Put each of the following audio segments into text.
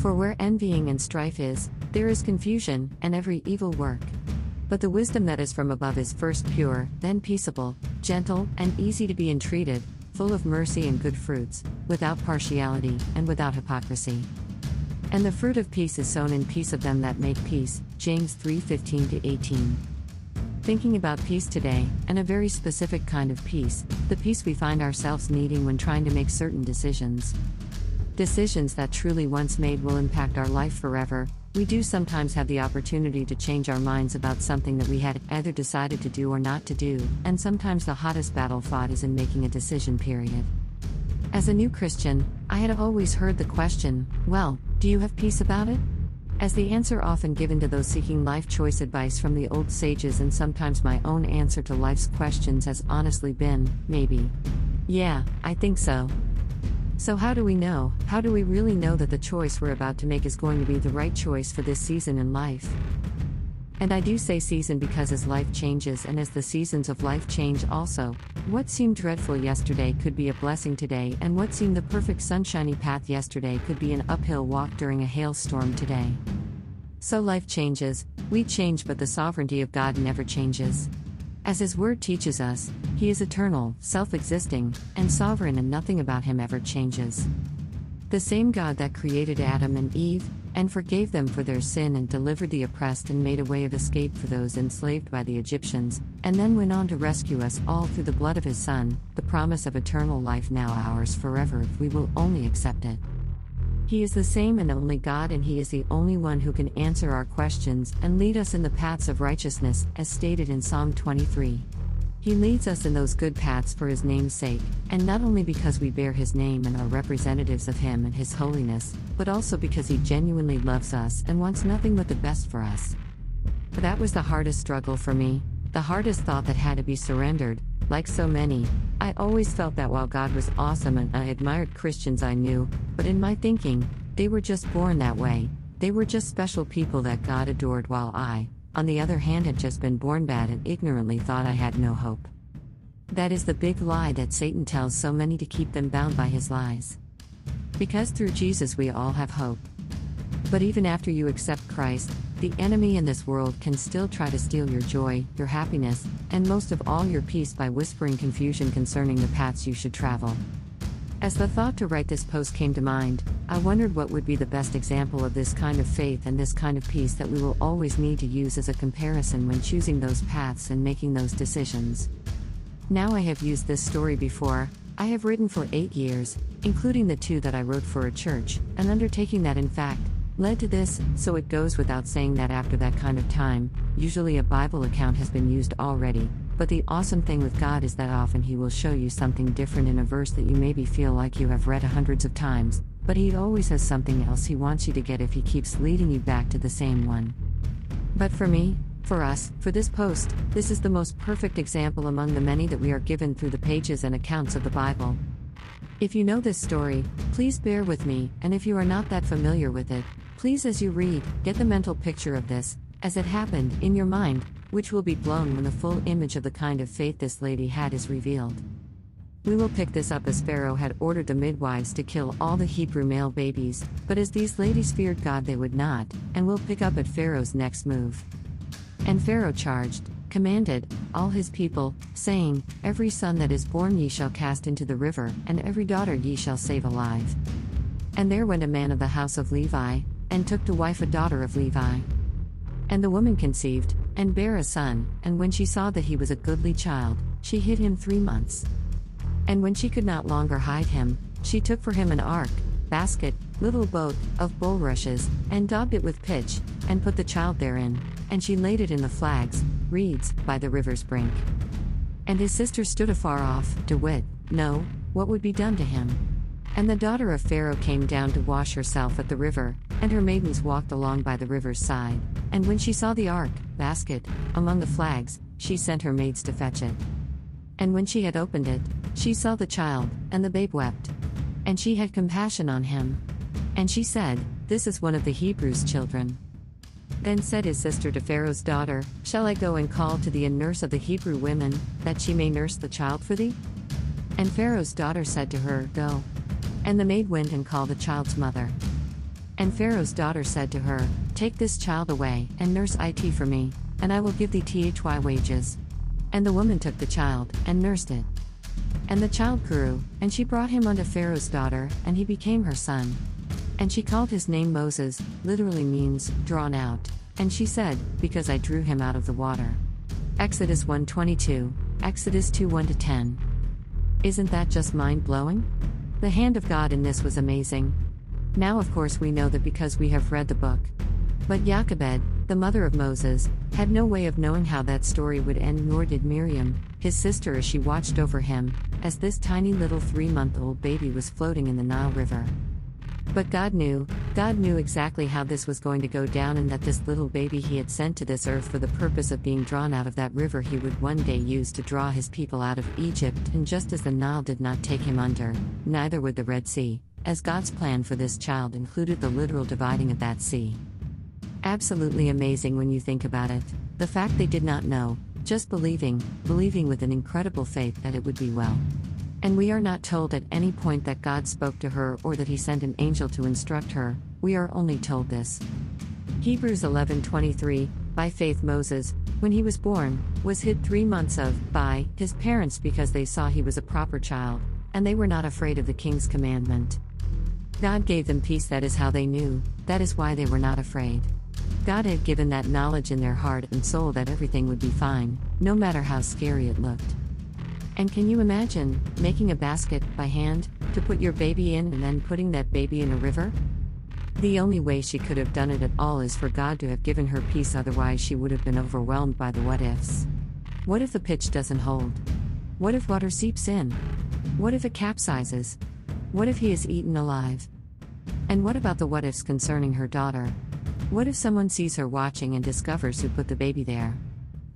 For where envying and strife is, there is confusion, and every evil work. But the wisdom that is from above is first pure, then peaceable, gentle, and easy to be entreated, full of mercy and good fruits, without partiality, and without hypocrisy. And the fruit of peace is sown in peace of them that make peace. James 3:15 18. Thinking about peace today, and a very specific kind of peace, the peace we find ourselves needing when trying to make certain decisions. Decisions that truly once made will impact our life forever. We do sometimes have the opportunity to change our minds about something that we had either decided to do or not to do, and sometimes the hottest battle fought is in making a decision, period. As a new Christian, I had always heard the question, well, do you have peace about it? As the answer often given to those seeking life choice advice from the old sages, and sometimes my own answer to life's questions has honestly been, maybe. Yeah, I think so. So, how do we know? How do we really know that the choice we're about to make is going to be the right choice for this season in life? And I do say season because as life changes and as the seasons of life change also, what seemed dreadful yesterday could be a blessing today, and what seemed the perfect sunshiny path yesterday could be an uphill walk during a hailstorm today. So life changes, we change, but the sovereignty of God never changes. As His Word teaches us, He is eternal, self existing, and sovereign, and nothing about Him ever changes. The same God that created Adam and Eve, and forgave them for their sin and delivered the oppressed and made a way of escape for those enslaved by the Egyptians, and then went on to rescue us all through the blood of his Son, the promise of eternal life now ours forever if we will only accept it. He is the same and only God, and He is the only one who can answer our questions and lead us in the paths of righteousness, as stated in Psalm 23. He leads us in those good paths for His name's sake, and not only because we bear His name and are representatives of Him and His holiness, but also because He genuinely loves us and wants nothing but the best for us. That was the hardest struggle for me, the hardest thought that had to be surrendered. Like so many, I always felt that while God was awesome and I admired Christians I knew, but in my thinking, they were just born that way, they were just special people that God adored while I, on the other hand, had just been born bad and ignorantly thought I had no hope. That is the big lie that Satan tells so many to keep them bound by his lies. Because through Jesus we all have hope. But even after you accept Christ, the enemy in this world can still try to steal your joy, your happiness, and most of all your peace by whispering confusion concerning the paths you should travel. As the thought to write this post came to mind, I wondered what would be the best example of this kind of faith and this kind of peace that we will always need to use as a comparison when choosing those paths and making those decisions. Now I have used this story before, I have written for eight years, including the two that I wrote for a church, an undertaking that, in fact, led to this, so it goes without saying that after that kind of time, usually a Bible account has been used already, but the awesome thing with God is that often He will show you something different in a verse that you maybe feel like you have read hundreds of times, but He always has something else He wants you to get if He keeps leading you back to the same one. But for me, for us, for this post, this is the most perfect example among the many that we are given through the pages and accounts of the Bible. If you know this story, please bear with me, and if you are not that familiar with it, please as you read, get the mental picture of this, as it happened, in your mind, which will be blown when the full image of the kind of faith this lady had is revealed. We will pick this up as Pharaoh had ordered the midwives to kill all the Hebrew male babies, but as these ladies feared God, they would not, and we'll pick up at Pharaoh's next move. And Pharaoh charged, commanded, all his people, saying, Every son that is born ye shall cast into the river, and every daughter ye shall save alive. And there went a man of the house of Levi, and took to wife a daughter of Levi. And the woman conceived, and bare a son, and when she saw that he was a goodly child, she hid him three months. And when she could not longer hide him, she took for him an ark, basket, little boat, of bulrushes, and daubed it with pitch, and put the child therein, and she laid it in the flags, reeds, by the river's brink. And his sister stood afar off, to wit, know, what would be done to him. And the daughter of Pharaoh came down to wash herself at the river, and her maidens walked along by the river's side. And when she saw the ark, basket, among the flags, she sent her maids to fetch it. And when she had opened it, she saw the child, and the babe wept. And she had compassion on him. And she said, This is one of the Hebrews' children. Then said his sister to Pharaoh's daughter, Shall I go and call to thee a nurse of the Hebrew women, that she may nurse the child for thee? And Pharaoh's daughter said to her, Go. And the maid went and called the child's mother. And Pharaoh's daughter said to her, Take this child away, and nurse it for me, and I will give thee thy wages. And the woman took the child, and nursed it. And the child grew, and she brought him unto Pharaoh's daughter, and he became her son. And she called his name Moses, literally means, drawn out. And she said, Because I drew him out of the water. Exodus 1:22, Exodus 2 1 10. Isn't that just mind blowing? The hand of God in this was amazing. Now, of course, we know that because we have read the book. But Jochebed, the mother of Moses, had no way of knowing how that story would end, nor did Miriam, his sister, as she watched over him, as this tiny little three month old baby was floating in the Nile River. But God knew, God knew exactly how this was going to go down, and that this little baby he had sent to this earth for the purpose of being drawn out of that river he would one day use to draw his people out of Egypt. And just as the Nile did not take him under, neither would the Red Sea, as God's plan for this child included the literal dividing of that sea. Absolutely amazing when you think about it. The fact they did not know, just believing, believing with an incredible faith that it would be well. And we are not told at any point that God spoke to her or that he sent an angel to instruct her, we are only told this. Hebrews 11:23 By faith Moses, when he was born, was hid 3 months of by his parents because they saw he was a proper child, and they were not afraid of the king's commandment. God gave them peace that is how they knew, that is why they were not afraid. God had given that knowledge in their heart and soul that everything would be fine, no matter how scary it looked. And can you imagine making a basket by hand to put your baby in and then putting that baby in a river? The only way she could have done it at all is for God to have given her peace, otherwise, she would have been overwhelmed by the what ifs. What if the pitch doesn't hold? What if water seeps in? What if it capsizes? What if he is eaten alive? And what about the what ifs concerning her daughter? What if someone sees her watching and discovers who put the baby there?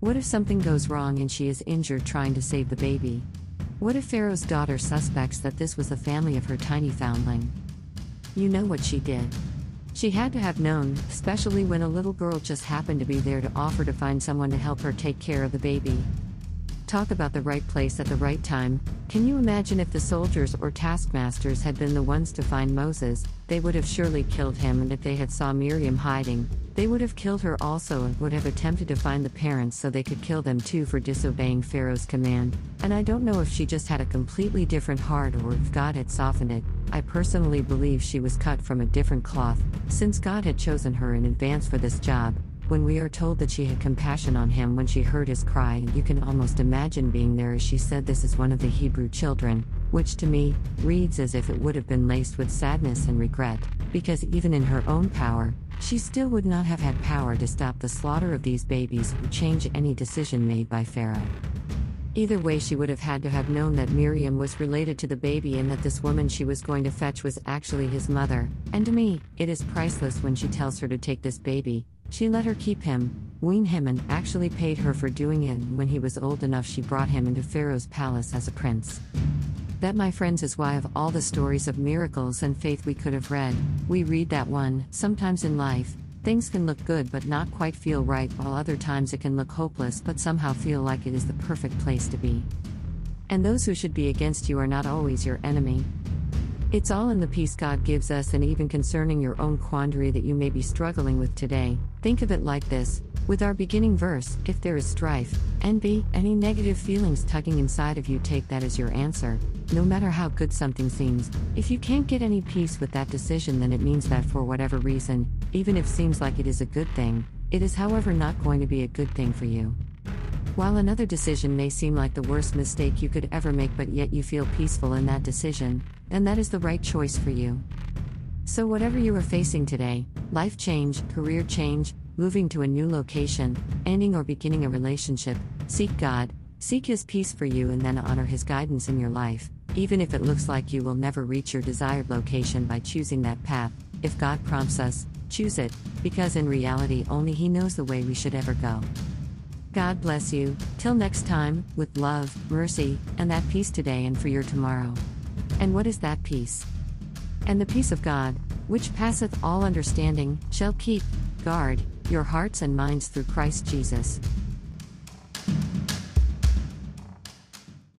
What if something goes wrong and she is injured trying to save the baby? What if Pharaoh's daughter suspects that this was the family of her tiny foundling? You know what she did. She had to have known, especially when a little girl just happened to be there to offer to find someone to help her take care of the baby. Talk about the right place at the right time. Can you imagine if the soldiers or taskmasters had been the ones to find Moses, they would have surely killed him, and if they had saw Miriam hiding, they would have killed her also and would have attempted to find the parents so they could kill them too for disobeying Pharaoh's command. And I don't know if she just had a completely different heart or if God had softened it. I personally believe she was cut from a different cloth, since God had chosen her in advance for this job. When we are told that she had compassion on him when she heard his cry, you can almost imagine being there as she said, This is one of the Hebrew children, which to me reads as if it would have been laced with sadness and regret, because even in her own power, she still would not have had power to stop the slaughter of these babies or change any decision made by Pharaoh. Either way, she would have had to have known that Miriam was related to the baby and that this woman she was going to fetch was actually his mother. And to me, it is priceless when she tells her to take this baby. She let her keep him, wean him, and actually paid her for doing it. When he was old enough, she brought him into Pharaoh's palace as a prince. That, my friends, is why of all the stories of miracles and faith we could have read, we read that one. Sometimes in life, things can look good but not quite feel right, while other times it can look hopeless but somehow feel like it is the perfect place to be. And those who should be against you are not always your enemy. It's all in the peace God gives us, and even concerning your own quandary that you may be struggling with today, think of it like this with our beginning verse, if there is strife, envy, any negative feelings tugging inside of you, take that as your answer. No matter how good something seems, if you can't get any peace with that decision, then it means that for whatever reason, even if seems like it is a good thing, it is however not going to be a good thing for you. While another decision may seem like the worst mistake you could ever make, but yet you feel peaceful in that decision, then that is the right choice for you. So, whatever you are facing today life change, career change, moving to a new location, ending or beginning a relationship, seek God, seek His peace for you, and then honor His guidance in your life, even if it looks like you will never reach your desired location by choosing that path. If God prompts us, choose it, because in reality, only He knows the way we should ever go. God bless you, till next time, with love, mercy, and that peace today and for your tomorrow. And what is that peace? And the peace of God, which passeth all understanding, shall keep, guard, your hearts and minds through Christ Jesus.